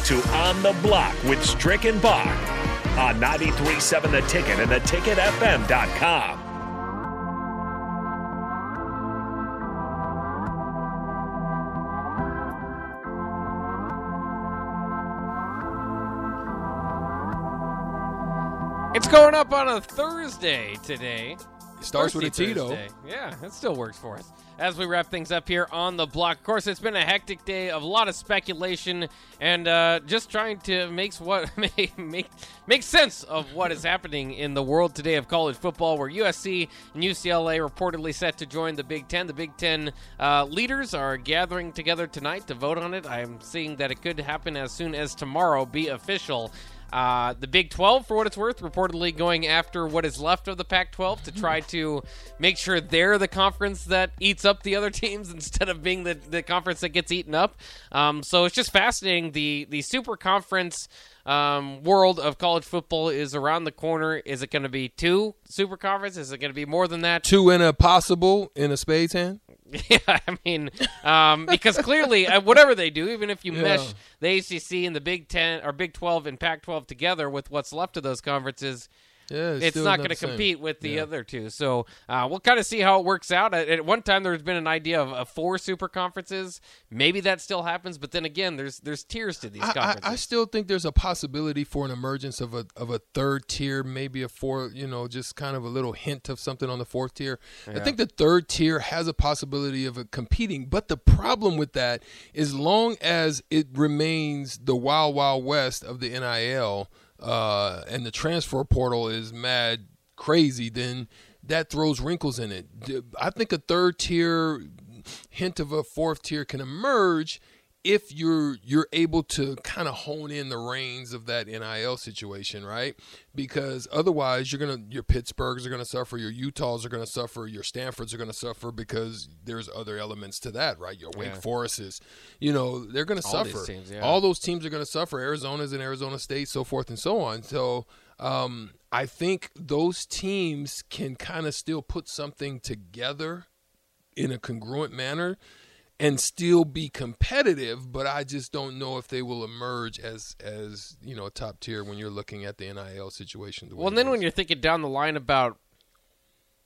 back to On the Block with Stricken Bach on 93.7 The Ticket and theticketfm.com. It's going up on a Thursday today. Starts with a Thirsty T, though. Thursday. Yeah, it still works for us. As we wrap things up here on the block, of course, it's been a hectic day of a lot of speculation and uh, just trying to make what make, make make sense of what is happening in the world today of college football, where USC and UCLA reportedly set to join the Big Ten. The Big Ten uh, leaders are gathering together tonight to vote on it. I'm seeing that it could happen as soon as tomorrow, be official. Uh, the Big 12, for what it's worth, reportedly going after what is left of the Pac 12 to try to make sure they're the conference that eats up the other teams instead of being the, the conference that gets eaten up. Um, so it's just fascinating. The, the super conference um, world of college football is around the corner. Is it going to be two super conferences? Is it going to be more than that? Two in a possible in a spade's hand. Yeah, I mean, um, because clearly, uh, whatever they do, even if you Yeah. mesh the ACC and the Big Ten or Big Twelve and Pac twelve together with what's left of those conferences, Yeah, it's still not going to compete with the Yeah. other two. So uh, we'll kind of see how it works out. At, at one time, there's been an idea of, of four super conferences. Maybe that still happens, but then again, there's there's tiers to these I, I, conferences. I still think there's a possibility for an emergence of a of a third tier, maybe a four, you know, just kind of a little hint of something on the fourth tier. I think the third tier has a possibility of competing, but the problem with that is long as it remains the wild wild west of the NIL uh, and the transfer portal is mad crazy, then that throws wrinkles in it. I think a third tier hint of a fourth tier can emerge if you're you're able to kind of hone in the reins of that NIL situation, right? Because otherwise, you're gonna your Pittsburghs are gonna suffer, your Utahs are gonna suffer, your Stanfords are gonna suffer because there's other elements to that, right? Your Wake Yeah. Forests, you know, they're gonna All suffer. teams, yeah. All those teams are gonna suffer. Arizona's and Arizona State, so forth and so on. So. Um, I think those teams can kind of still put something together in a congruent manner and still be competitive, but I just don't know if they will emerge as as you know a top tier when you're looking at the NIL situation. the Well, and then when you're thinking down the line about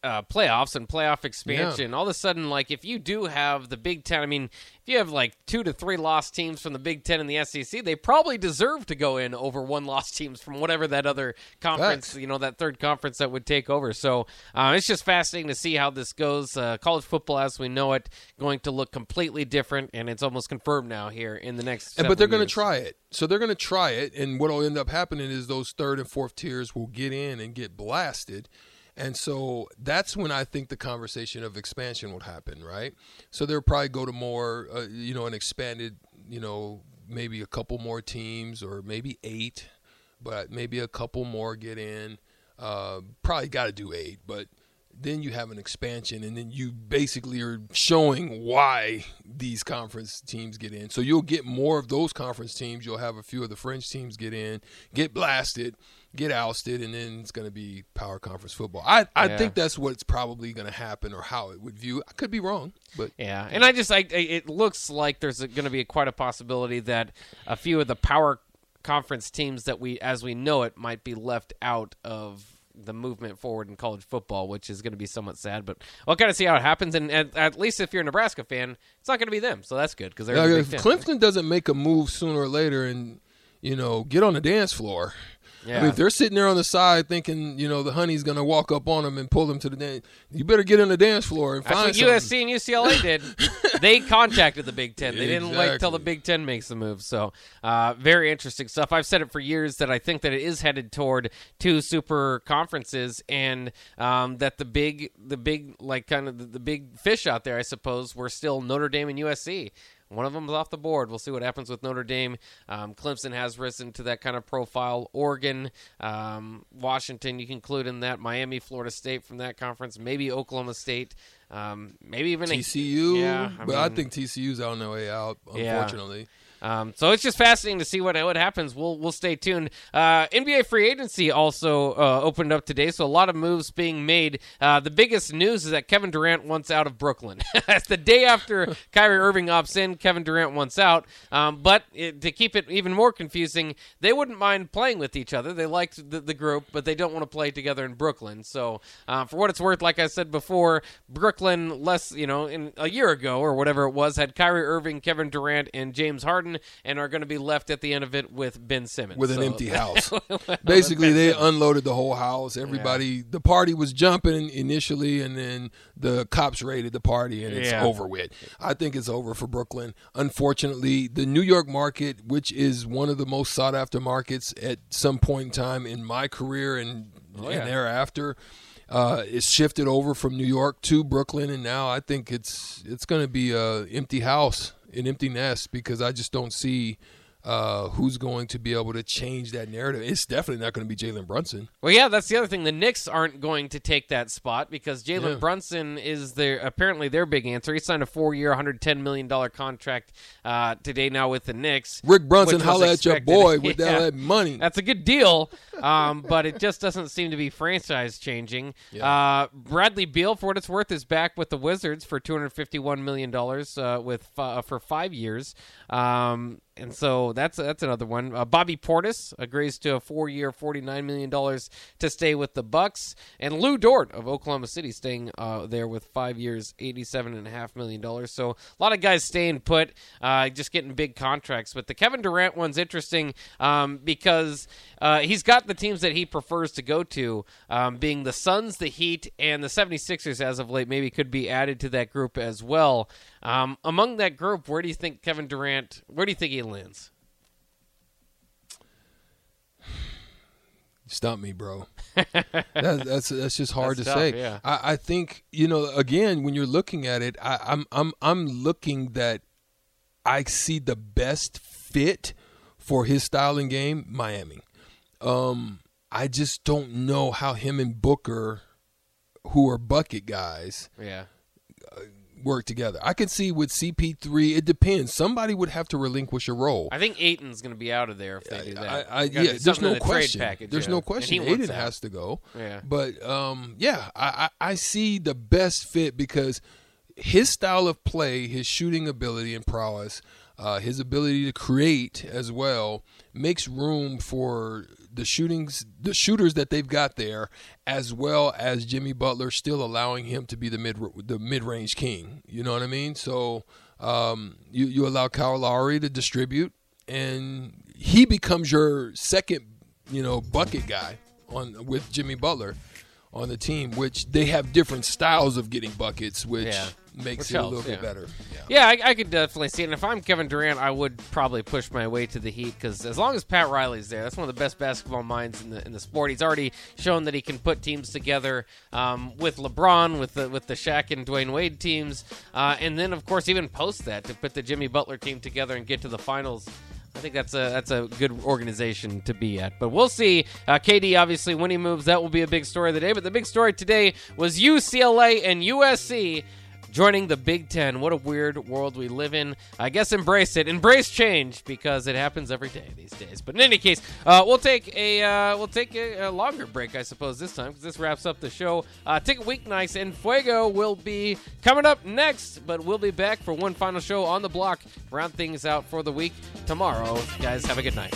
uh, playoffs and playoff expansion, all of a sudden, like if you do have the Big Ten, I mean, if you have like two to three lost teams from the Big Ten and the SEC, they probably deserve to go in over one lost teams from whatever that other conference, you know, that third conference that would take over. So uh, it's just fascinating to see how this goes. Uh, college football, as we know it, going to look completely different, and it's almost confirmed now here in the next. And, but they're going going to try it. So they're going to try it, and what will end up happening is those third and fourth tiers will get in and get blasted. And so that's when I think the conversation of expansion would happen, right? So they'll probably go to more, uh, you know, an expanded, you know, maybe a couple more teams or maybe eight, but maybe a couple more get in. Uh, probably got to do eight, but then you have an expansion, and then you basically are showing why these conference teams get in. So you'll get more of those conference teams. You'll have a few of the French teams get in, get blasted, get ousted, and then it's going to be power conference football. I, I Yeah. think that's what's probably going to happen, or how it would view. I could be wrong, but Yeah, and I just I, I it looks like there's going to be quite a possibility that a few of the power conference teams that we as we know it might be left out of the movement forward in college football, which is going to be somewhat sad. But we'll kind of see how it happens. And at, at least if you're a Nebraska fan, it's not going to be them, so that's good because they're Now, if. Clemson doesn't make a move sooner or later, and you know, get on the dance floor. I mean, if they're sitting there on the side thinking, you know, the honey's going to walk up on them and pull them to the dance, you better get on the dance floor and That's find what something. USC and UCLA did. they contacted the Big Ten. They didn't wait till the Big Ten makes the move. So, uh, very interesting stuff. I've said it for years that I think that it is headed toward two super conferences, and um, that the big, the big, like kind of the, the big fish out there, I suppose, were still Notre Dame and USC. One of them is off the board. We'll see what happens with Notre Dame. Um, Clemson has risen to that kind of profile. Oregon, um, Washington, you can include in that. Miami, Florida State from that conference. Maybe Oklahoma State. Um, maybe even a- TCU, Yeah, I but I mean- think TCU's on their way out, unfortunately. Um, so it's just fascinating to see what what happens. We'll we'll stay tuned. Uh, NBA free agency also uh, opened up today, so a lot of moves being made. Uh, the biggest news is that Kevin Durant wants out of Brooklyn. That's the day after Kyrie Irving opts in. Kevin Durant wants out. Um, but it, to keep it even more confusing, they wouldn't mind playing with each other. They liked the, the group, but they don't want to play together in Brooklyn. So uh, for what it's worth, like I said before, Brooklyn less you know in a year ago or whatever it was had Kyrie Irving, Kevin Durant, and James Harden and are going to be left at the end of it with Ben Simmons with an empty house. Basically, they Simmons. unloaded the whole house. Everybody, the party was jumping initially, and then the cops raided the party, and it's Yeah. over with. I think it's over for Brooklyn. Unfortunately, the New York market, which is one of the most sought after markets at some point in time in my career and, Oh, yeah. and thereafter. Uh, it's shifted over from New York to Brooklyn, and now I think it's it's going to be a empty house, an empty nest, because I just don't see uh, who's going to be able to change that narrative. It's definitely not going to be Jalen Brunson. Well, yeah, that's the other thing. The Knicks aren't going to take that spot because Jalen Yeah. Brunson is their apparently their big answer. He signed a four-year, 110 million dollar contract uh, today now with the Knicks. Rick Brunson, holla at your boy with Yeah. all that money. That's a good deal, um, but it just doesn't seem to be franchise changing. Yeah. Uh, Bradley Beal, for what it's worth, is back with the Wizards for 251 million dollars uh, with uh, for five years. Um, and so that's that's another one. Uh, Bobby Portis agrees to a four-year, forty-nine million dollars to stay with the Bucks, and Lu Dort of Oklahoma City staying uh, there with five years, eighty-seven and a half million dollars. So a lot of guys staying put, uh, just getting big contracts. But the Kevin Durant one's interesting um, because uh, he's got the teams that he prefers to go to, um, being the Suns, the Heat, and the 76ers as of late. Maybe could be added to that group as well. Um, among that group, where do you think Kevin Durant? Where do you think he lands? Stump me, bro. that, that's that's just hard That's to tough, say. yeah. I, I think you know. Again, when you're looking at it, I, I'm I'm I'm looking that I see the best fit for his style and game, Miami. Um, I just don't know how him and Booker, who are bucket guys, Yeah. Work together. I can see with CP3, it depends. Somebody would have to relinquish a role. I think Ayton's going to be out of there if they do that. I, I, yeah, there's no the question. package, there's yeah. no question. wants Ayton out. has to go. Yeah. But um, yeah, I, I I see the best fit because his style of play, his shooting ability and prowess, uh, his ability to create as well makes room for the shootings, the shooters that they've got there, as well as Jimmy Butler still allowing him to be the mid the mid range king. You know what I mean? So um, you you allow Kyle Lowry to distribute, and he becomes your second, you know, bucket guy on with Jimmy Butler on the team, which they have different styles of getting buckets, which Yeah. Makes it a little bit better. Yeah. Yeah, I, I could definitely see it. And if I'm Kevin Durant, I would probably push my way to the Heat because as long as Pat Riley's there, that's one of the best basketball minds in the in the sport. He's already shown that he can put teams together um, with LeBron, with the with the Shaq and Dwyane Wade teams, uh, and then of course even post that to put the Jimmy Butler team together and get to the finals. I think that's a that's a good organization to be at. But we'll see. Uh, KD obviously when he moves, that will be a big story of the day. But the big story today was UCLA and USC joining the Big Ten. What a weird world we live in. I guess embrace it, embrace change because it happens every day these days. But in any case, uh, we'll take a uh, we'll take a, a longer break, I suppose, this time because this wraps up the show. Uh, week Weeknights and Fuego will be coming up next, but we'll be back for one final show on the block. Round things out for the week tomorrow. Guys, have a good night.